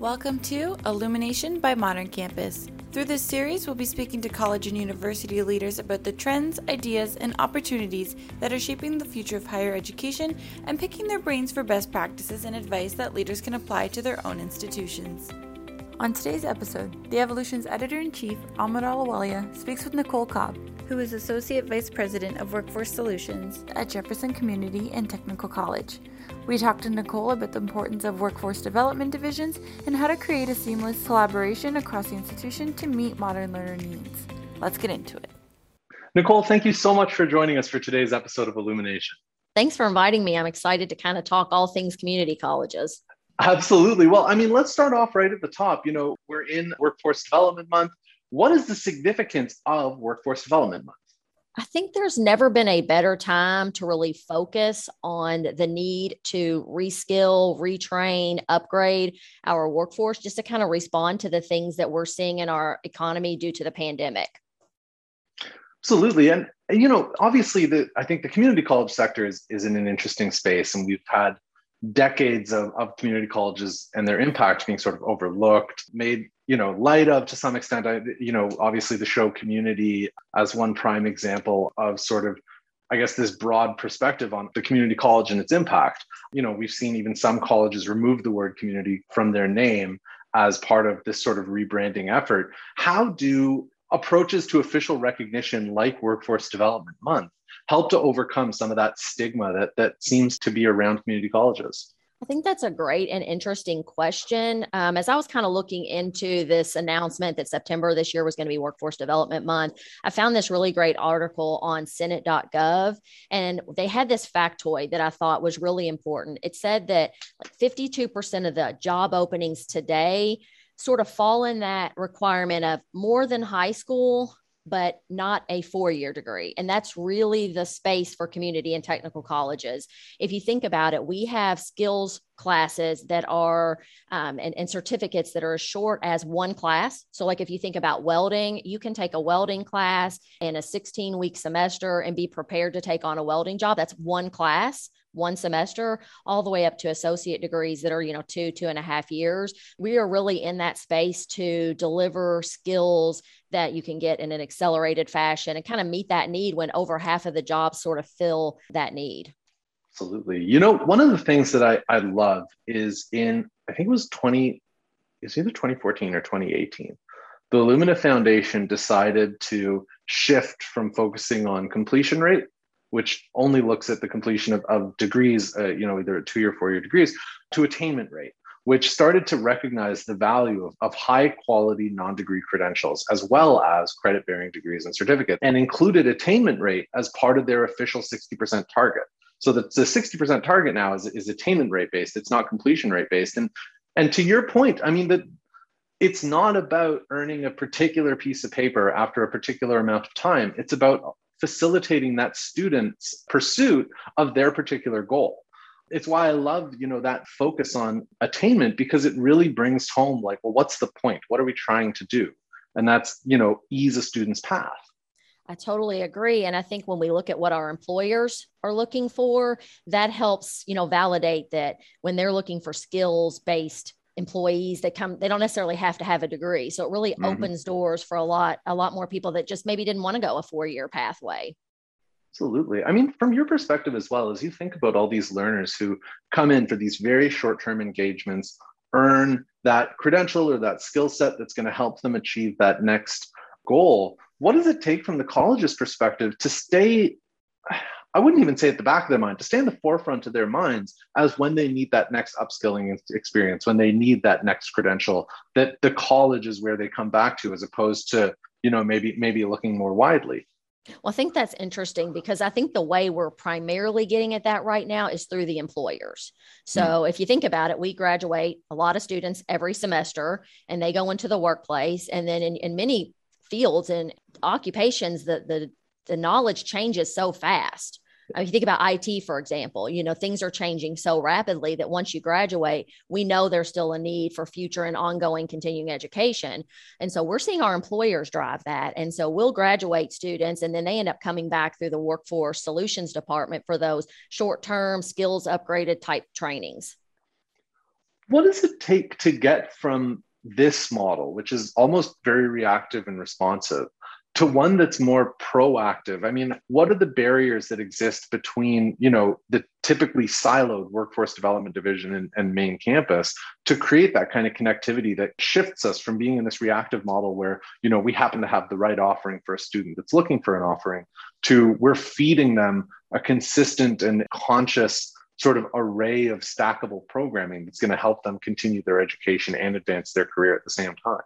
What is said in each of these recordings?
Welcome to Illumination by Modern Campus. Through this series, we'll be speaking to college and university leaders about the trends, ideas, and opportunities that are shaping the future of higher education and picking their brains for best practices and advice that leaders can apply to their own institutions. On today's episode, the EvoLLLution's editor in chief, Amrit Ahluwalia, speaks with Nicole Cobb, who is Associate Vice President of Workforce Solutions at Jefferson Community and Technical College. We talked to Nicole about the importance of workforce development divisions and how to create a seamless collaboration across the institution to meet modern learner needs. Let's get into it. Nicole, thank you so much for joining us for today's episode of Illumination. Thanks for inviting me. I'm excited to kind of talk all things community colleges. Absolutely. Well, I mean, let's start off right at the top. You know, we're in Workforce Development Month. What is the significance of Workforce Development Month? I think there's never been a better time to really focus on the need to reskill, retrain, upgrade our workforce just to kind of respond to the things that we're seeing in our economy due to the pandemic. Absolutely. And, you know, obviously the I think the community college sector is, is in an interesting space and we've had decades of, of community colleges and their impact being sort of overlooked, made you know light of to some extent. I, you know, obviously the show Community as one prime example of sort of I guess this broad perspective on the community college and its impact. You know, we've seen even some colleges remove the word community from their name as part of this sort of rebranding effort. How do approaches to official recognition like Workforce Development Month help to overcome some of that stigma that that seems to be around community colleges? I think that's a great and interesting question. Um, as I was kind of looking into this announcement that September this year was going to be Workforce Development Month, I found this really great article on Senate.gov. And they had this factoid that I thought was really important. It said that like 52% of the job openings today sort of fall in that requirement of more than high school but not a four year degree. And that's really the space for community and technical colleges. If you think about it, we have skills classes that are um, and, and certificates that are as short as one class. So, like if you think about welding, you can take a welding class in a 16 week semester and be prepared to take on a welding job. That's one class one semester all the way up to associate degrees that are you know two two and a half years we are really in that space to deliver skills that you can get in an accelerated fashion and kind of meet that need when over half of the jobs sort of fill that need absolutely you know one of the things that i i love is in i think it was 20 it's either 2014 or 2018 the Lumina Foundation decided to shift from focusing on completion rate which only looks at the completion of, of degrees, uh, you know, either two or four year degrees, to attainment rate, which started to recognize the value of, of high quality non degree credentials, as well as credit bearing degrees and certificates, and included attainment rate as part of their official 60% target. So the, the 60% target now is, is attainment rate based, it's not completion rate based. And, and to your point, I mean, that it's not about earning a particular piece of paper after a particular amount of time. It's about facilitating that student's pursuit of their particular goal. It's why i love you know that focus on attainment because it really brings home like well what's the point? What are we trying to do? And that's you know ease a student's path I totally agree. And I think when we look at what our employers are looking for, that helps, you know, validate that when they're looking for skills based employees that come they don't necessarily have to have a degree so it really mm-hmm. opens doors for a lot a lot more people that just maybe didn't want to go a four year pathway absolutely i mean from your perspective as well as you think about all these learners who come in for these very short term engagements earn that credential or that skill set that's going to help them achieve that next goal what does it take from the college's perspective to stay I wouldn't even say at the back of their mind, to stay in the forefront of their minds as when they need that next upskilling experience, when they need that next credential, that the college is where they come back to as opposed to, you know, maybe maybe looking more widely. Well, I think that's interesting because I think the way we're primarily getting at that right now is through the employers. So mm. if you think about it, we graduate a lot of students every semester and they go into the workplace. And then in, in many fields and occupations, the, the the knowledge changes so fast. If you think about IT, for example, you know, things are changing so rapidly that once you graduate, we know there's still a need for future and ongoing continuing education. And so we're seeing our employers drive that. And so we'll graduate students and then they end up coming back through the workforce solutions department for those short term skills upgraded type trainings. what does it take to get from this model, which is almost very reactive and responsive, to one that's more proactive. I mean what are the barriers that exist between you know the typically siloed workforce development division and, and, main campus to create that kind of connectivity that shifts us from being in this reactive model where you know we happen to have the right offering for a student that's looking for an offering to we're feeding them a consistent and conscious sort of array of stackable programming that's going to help them continue their education and advance their career at the same time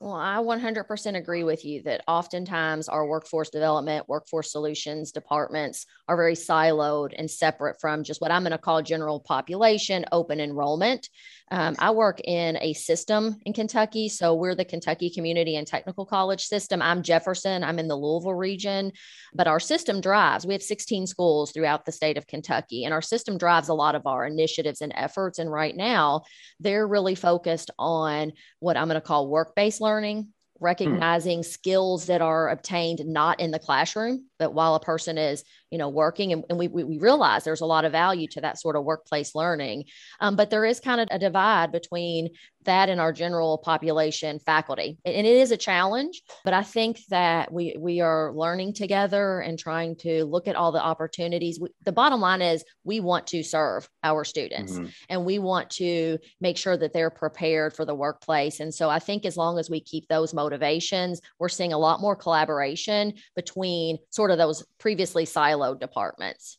well, I 100% agree with you that oftentimes our workforce development, workforce solutions departments are very siloed and separate from just what I'm going to call general population, open enrollment. Um, I work in a system in Kentucky. So we're the Kentucky Community and Technical College system. I'm Jefferson, I'm in the Louisville region, but our system drives, we have 16 schools throughout the state of Kentucky, and our system drives a lot of our initiatives and efforts. And right now, they're really focused on what I'm going to call work based learning, recognizing hmm. skills that are obtained not in the classroom but while a person is you know working and, and we, we realize there's a lot of value to that sort of workplace learning um, but there is kind of a divide between that in our general population faculty. And it is a challenge but i think that we we are learning together and trying to look at all the opportunities. We, the bottom line is we want to serve our students mm-hmm. and we want to make sure that they're prepared for the workplace. And so i think as long as we keep those motivations we're seeing a lot more collaboration between sort of those previously siloed departments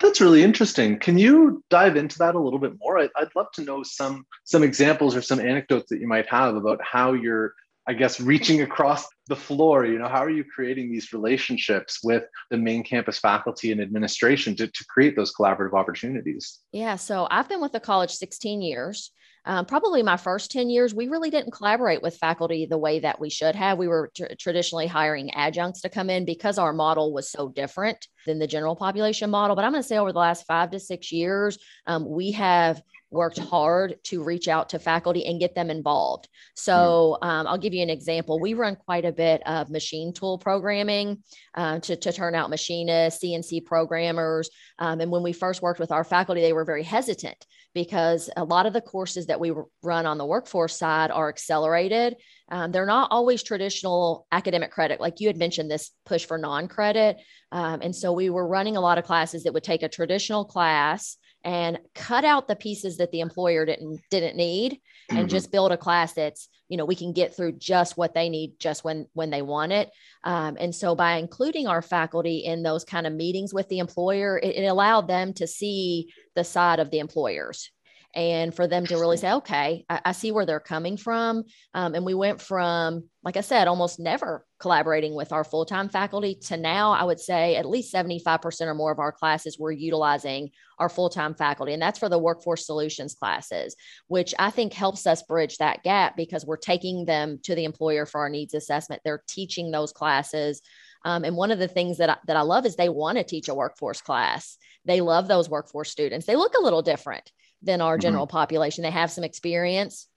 that's really interesting. Can you dive into that a little bit more? I'd, I'd love to know some some examples or some anecdotes that you might have about how you're, I guess, reaching across the floor. You know, how are you creating these relationships with the main campus faculty and administration to, to create those collaborative opportunities? Yeah, so I've been with the college 16 years um, probably my first 10 years, we really didn't collaborate with faculty the way that we should have. We were tr- traditionally hiring adjuncts to come in because our model was so different than the general population model. But I'm going to say over the last five to six years, um, we have worked hard to reach out to faculty and get them involved. So um, I'll give you an example. We run quite a bit of machine tool programming uh, to, to turn out machinists, CNC programmers. Um, and when we first worked with our faculty, they were very hesitant because a lot of the courses that we run on the workforce side are accelerated. Um, they're not always traditional academic credit, like you had mentioned this push for non credit. Um, and so we were running a lot of classes that would take a traditional class and cut out the pieces that the employer didn't didn't need mm-hmm. and just build a class that's you know we can get through just what they need just when when they want it um, and so by including our faculty in those kind of meetings with the employer it, it allowed them to see the side of the employers and for them to really say, okay, I, I see where they're coming from. Um, and we went from, like I said, almost never collaborating with our full time faculty to now, I would say at least 75% or more of our classes we're utilizing our full time faculty. And that's for the workforce solutions classes, which I think helps us bridge that gap because we're taking them to the employer for our needs assessment. They're teaching those classes. Um, and one of the things that I, that I love is they want to teach a workforce class. They love those workforce students. They look a little different than our mm-hmm. general mm-hmm. population. They have some experience.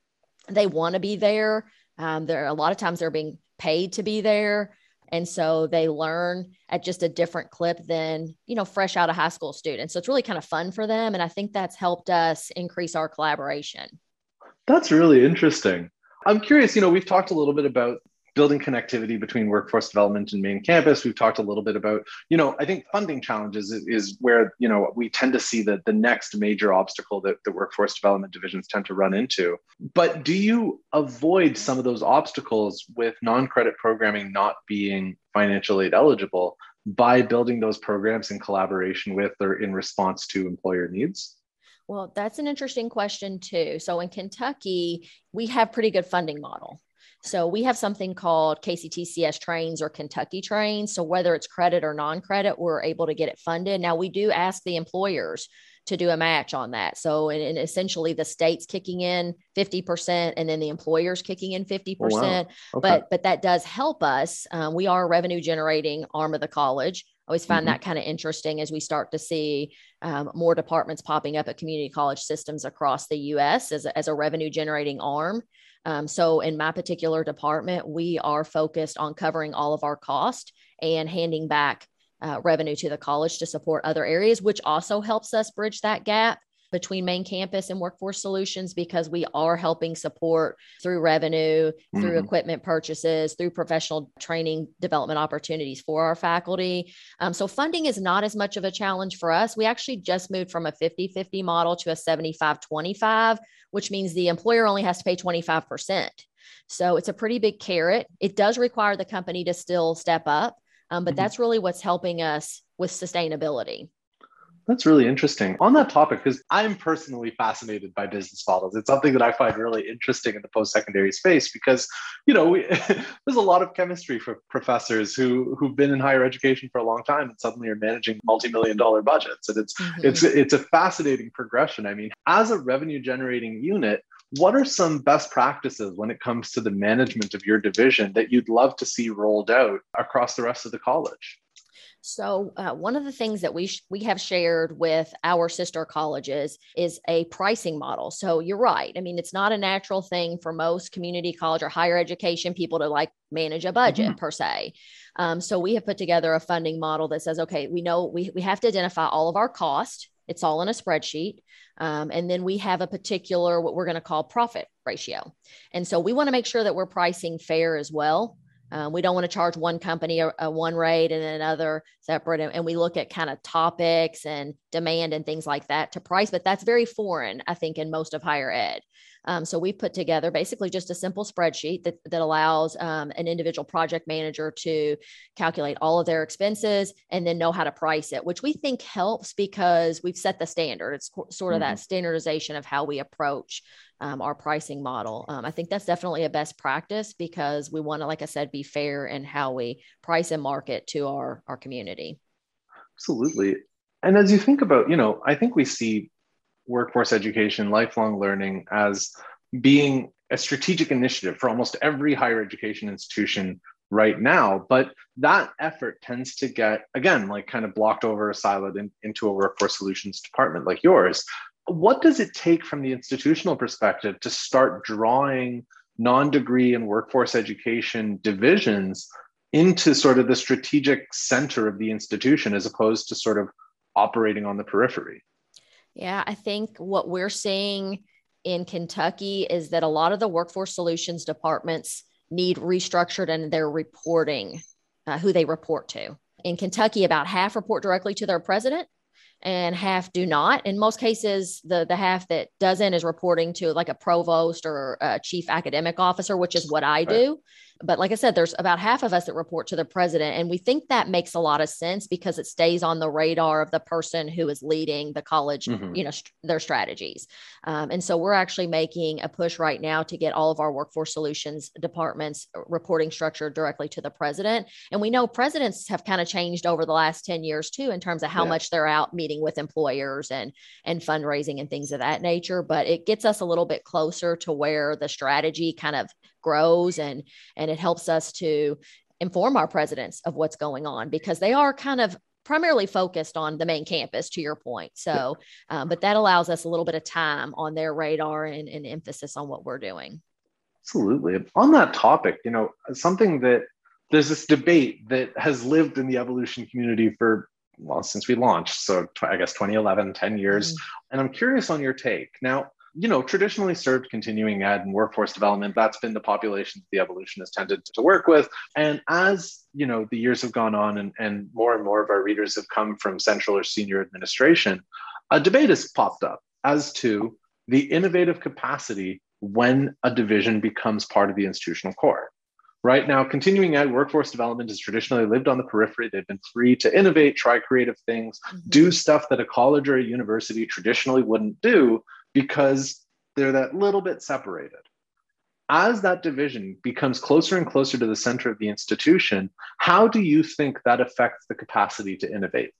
They want to be there. Um, there a lot of times they're being paid to be there. And so they learn at just a different clip than, you know, fresh out of high school students. So it's really kind of fun for them. And I think that's helped us increase our collaboration. That's really interesting. I'm curious, you know, we've talked a little bit about building connectivity between workforce development and main campus. We've talked a little bit about, you know, I think funding challenges is, is where, you know, we tend to see the, the next major obstacle that the workforce development divisions tend to run into. But do you avoid some of those obstacles with non-credit programming not being financial aid eligible by building those programs in collaboration with or in response to employer needs? Well, that's an interesting question too. So in Kentucky, we have pretty good funding model. So we have something called KCTCS trains or Kentucky trains. So whether it's credit or non credit, we're able to get it funded. Now we do ask the employers to do a match on that. So, and, and essentially the state's kicking in 50% and then the employer's kicking in 50%. Oh, wow. okay. But, but that does help us. Um, we are a revenue generating arm of the college. I always find mm-hmm. that kind of interesting as we start to see um, more departments popping up at community college systems across the US as a, as a revenue generating arm. Um, so in my particular department, we are focused on covering all of our cost and handing back uh, revenue to the college to support other areas, which also helps us bridge that gap. Between main campus and workforce solutions because we are helping support through revenue, through mm-hmm. equipment purchases, through professional training development opportunities for our faculty. Um, so funding is not as much of a challenge for us. We actually just moved from a 50 50 model to a 75 25, which means the employer only has to pay 25%. So it's a pretty big carrot. It does require the company to still step up, um, but mm-hmm. that's really what's helping us with sustainability. That's really interesting. On that topic, because I'm personally fascinated by business models. It's something that I find really interesting in the post-secondary space because, you know, we, there's a lot of chemistry for professors who who've been in higher education for a long time and suddenly are managing multi-million dollar budgets. And it's mm-hmm. it's it's a fascinating progression. I mean, as a revenue generating unit, what are some best practices when it comes to the management of your division that you'd love to see rolled out across the rest of the college? So, uh, one of the things that we sh- we have shared with our sister colleges is a pricing model. So, you're right. I mean, it's not a natural thing for most community college or higher education people to like manage a budget mm-hmm. per se. Um, so, we have put together a funding model that says, okay, we know we we have to identify all of our cost. It's all in a spreadsheet. Um, and then we have a particular, what we're going to call profit ratio. And so we want to make sure that we're pricing fair as well. Um, we don't want to charge one company a, a, one rate and another separate. And, and we look at kind of topics and demand and things like that to price, but that's very foreign, I think, in most of higher ed. Um, so we put together basically just a simple spreadsheet that, that allows um, an individual project manager to calculate all of their expenses and then know how to price it, which we think helps because we've set the standard. It's sort of mm-hmm. that standardization of how we approach um, our pricing model. Um, I think that's definitely a best practice because we want to, like I said, be fair in how we price and market to our, our community. Absolutely. And as you think about, you know, I think we see workforce education, lifelong learning as being a strategic initiative for almost every higher education institution right now. But that effort tends to get, again, like kind of blocked over, a siloed in, into a workforce solutions department like yours what does it take from the institutional perspective to start drawing non-degree and workforce education divisions into sort of the strategic center of the institution as opposed to sort of operating on the periphery yeah i think what we're seeing in kentucky is that a lot of the workforce solutions departments need restructured and their reporting uh, who they report to in kentucky about half report directly to their president and half do not. In most cases, the the half that doesn't is reporting to like a provost or a chief academic officer, which is what I do. But like I said, there's about half of us that report to the president. And we think that makes a lot of sense because it stays on the radar of the person who is leading the college, mm-hmm. you know, st- their strategies. Um, and so we're actually making a push right now to get all of our workforce solutions departments reporting structure directly to the president. And we know presidents have kind of changed over the last 10 years too, in terms of how yeah. much they're out meeting with employers and, and fundraising and things of that nature. But it gets us a little bit closer to where the strategy kind of grows and and it helps us to inform our presidents of what's going on because they are kind of primarily focused on the main campus to your point. So um, but that allows us a little bit of time on their radar and, and emphasis on what we're doing. Absolutely. On that topic you know something that there's this debate that has lived in the EvoLLLution community for well since we launched so i guess 2011 10 years. Mm-hmm. and i'm curious on your take. Now you know, traditionally served continuing ed and workforce development. That's been the population the EvoLLLution has tended to work with. And as, you know, the years have gone on and, and more and more of our readers have come from central or senior administration, a debate has popped up as to the innovative capacity when a division becomes part of the institutional core. Right now, continuing ed workforce development has traditionally lived on the periphery. They've been free to innovate, try creative things, mm-hmm. do stuff that a college or a university traditionally wouldn't do because they're that little bit separated. As that division becomes closer and closer to the center of the institution, how do you think that affects the capacity to innovate?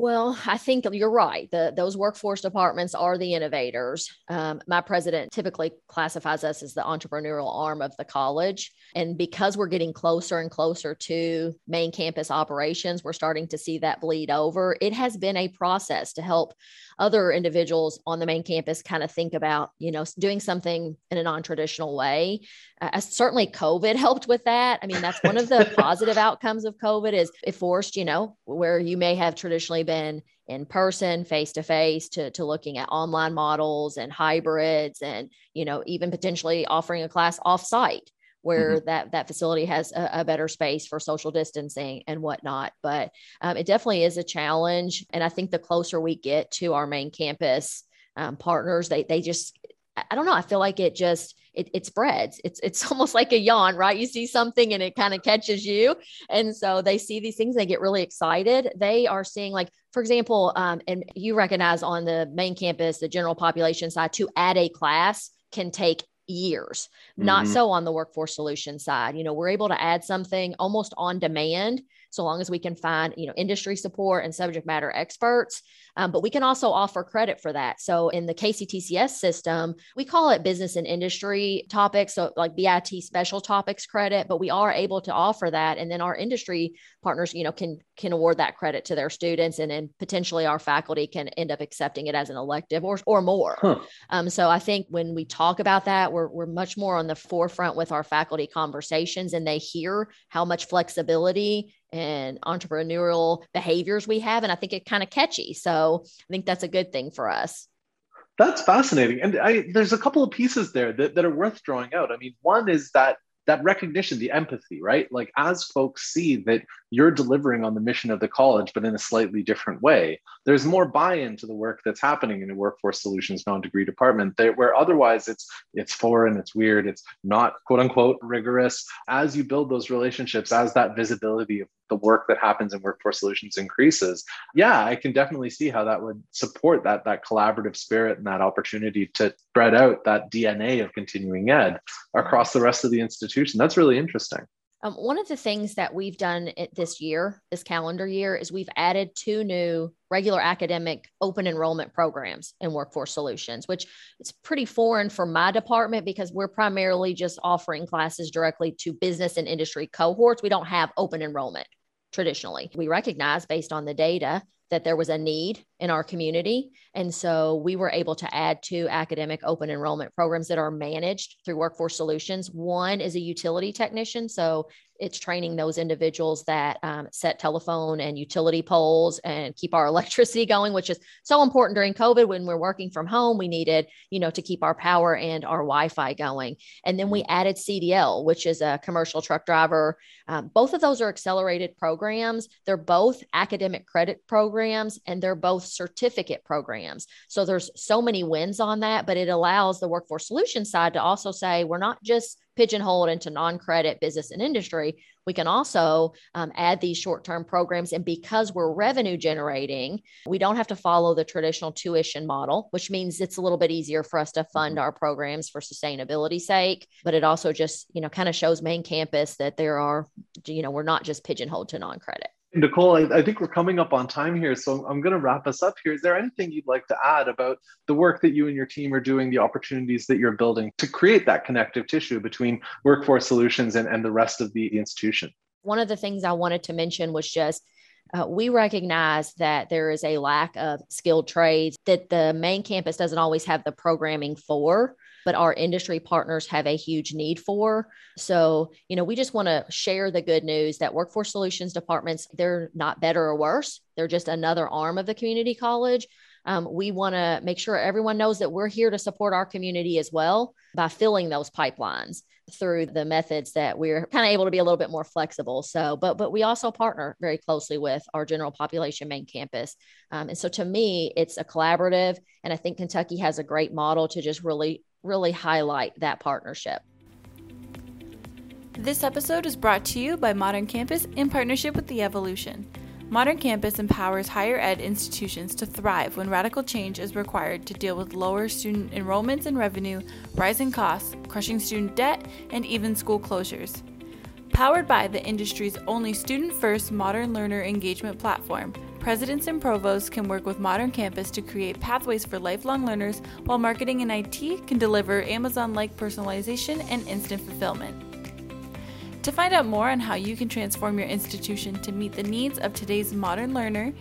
Well, I think you're right. The, those workforce departments are the innovators. Um, my president typically classifies us as the entrepreneurial arm of the college. And because we're getting closer and closer to main campus operations, we're starting to see that bleed over. It has been a process to help other individuals on the main campus kind of think about, you know, doing something in a non traditional way. Uh, certainly, COVID helped with that. I mean, that's one of the positive outcomes of COVID is it forced, you know, where you may have traditionally been in person, face to face, to to looking at online models and hybrids, and you know even potentially offering a class off site where mm-hmm. that that facility has a, a, better space for social distancing and whatnot. But um, it definitely is a challenge, and I think the closer we get to our main campus um, partners, they they just I don't know. I feel like it just it, it spreads. It's it's almost like a yawn, right? You see something and it kind of catches you, and so they see these things, they get really excited. They are seeing like, for example, um, and you recognize on the main campus, the general population side, to add a class can take years. Mm-hmm. Not so on the workforce solution side. You know, we're able to add something almost on demand so long as we can find you know industry support and subject matter experts. Um, but we can also offer credit for that. So in the kctcs system we call it business and industry topics so like bit special topics credit but we are able to offer that. And then our industry partners you know can can award that credit to their students and then potentially our faculty can end up accepting it as an elective or, or more. Huh. um, so i think when we talk about that we're, we're much more on the forefront with our faculty conversations and they hear how much flexibility and entrepreneurial behaviors we have. And I think it kind of catchy. So I think that's a good thing for us. That's fascinating. And I, there's a couple of pieces there that, that are worth drawing out. I mean, one is that that recognition, the empathy, right? Like as folks see that you're delivering on the mission of the college, but in a slightly different way, there's more buy-in to the work that's happening in a workforce solutions non-degree department where otherwise it's it's foreign, it's weird, it's not quote unquote rigorous. As you build those relationships, as that visibility of the work that happens in workforce solutions increases, yeah, I can definitely see how that would support that that collaborative spirit and that opportunity to spread out that DNA of continuing ed across the rest of the institution. That's really interesting. Um, one of the things that we've done this year, this calendar year, is we've added two new regular academic open enrollment programs in Workforce Solutions, which is pretty foreign for my department because we're primarily just offering classes directly to business and industry cohorts. We don't have open enrollment traditionally. We recognize based on the data that there was a need in our community. And so we were able to add two academic open enrollment programs that are managed through Workforce Solutions. One is a utility technician. So it's training those individuals that um, set telephone and utility poles and keep our electricity going which is so important during covid when we're working from home we needed you know to keep our power and our wi-fi going and then we mm-hmm. added cdl which is a commercial truck driver um, both of those are accelerated programs they're both academic credit programs and they're both certificate programs. So there's so many wins on that but it allows the workforce solution side to also say we're not just pigeonholed into non-credit business and industry. We can also um, add these short-term programs and because we're revenue generating we don't have to follow the traditional tuition model which means it's a little bit easier for us to fund mm-hmm. our programs for sustainability sake. But it also just you know kind of shows main campus that there are you know we're not just pigeonholed to non-credit Nicole, I, I, think we're coming up on time here, so I'm going to wrap us up here. Is there anything you'd like to add about the work that you and your team are doing, the opportunities that you're building to create that connective tissue between workforce solutions and, and the rest of the institution? One of the things I wanted to mention was just uh, we recognize that there is a lack of skilled trades that the main campus doesn't always have the programming for but our industry partners have a huge need for. So, you know, we just want to share the good news that workforce solutions departments, they're not better or worse. They're just another arm of the community college. Um, we want to make sure everyone knows that we're here to support our community as well by filling those pipelines through the methods that we're kind of able to be a little bit more flexible. So, but but we also partner very closely with our general population main campus, um, and so to me, it's a collaborative, and I think Kentucky has a great model to just really really highlight that partnership. This episode is brought to you by Modern Campus in partnership with The EvoLLLution. Modern Campus empowers higher ed institutions to thrive when radical change is required to deal with lower student enrollments and revenue, rising costs, crushing student debt, and even school closures. Powered by the industry's only student first modern learner engagement platform, Presidents and provosts can work with Modern Campus to create pathways for lifelong learners, while marketing and IT can deliver Amazon like personalization and instant fulfillment. To find out more on how you can transform your institution to meet the needs of today's modern learner,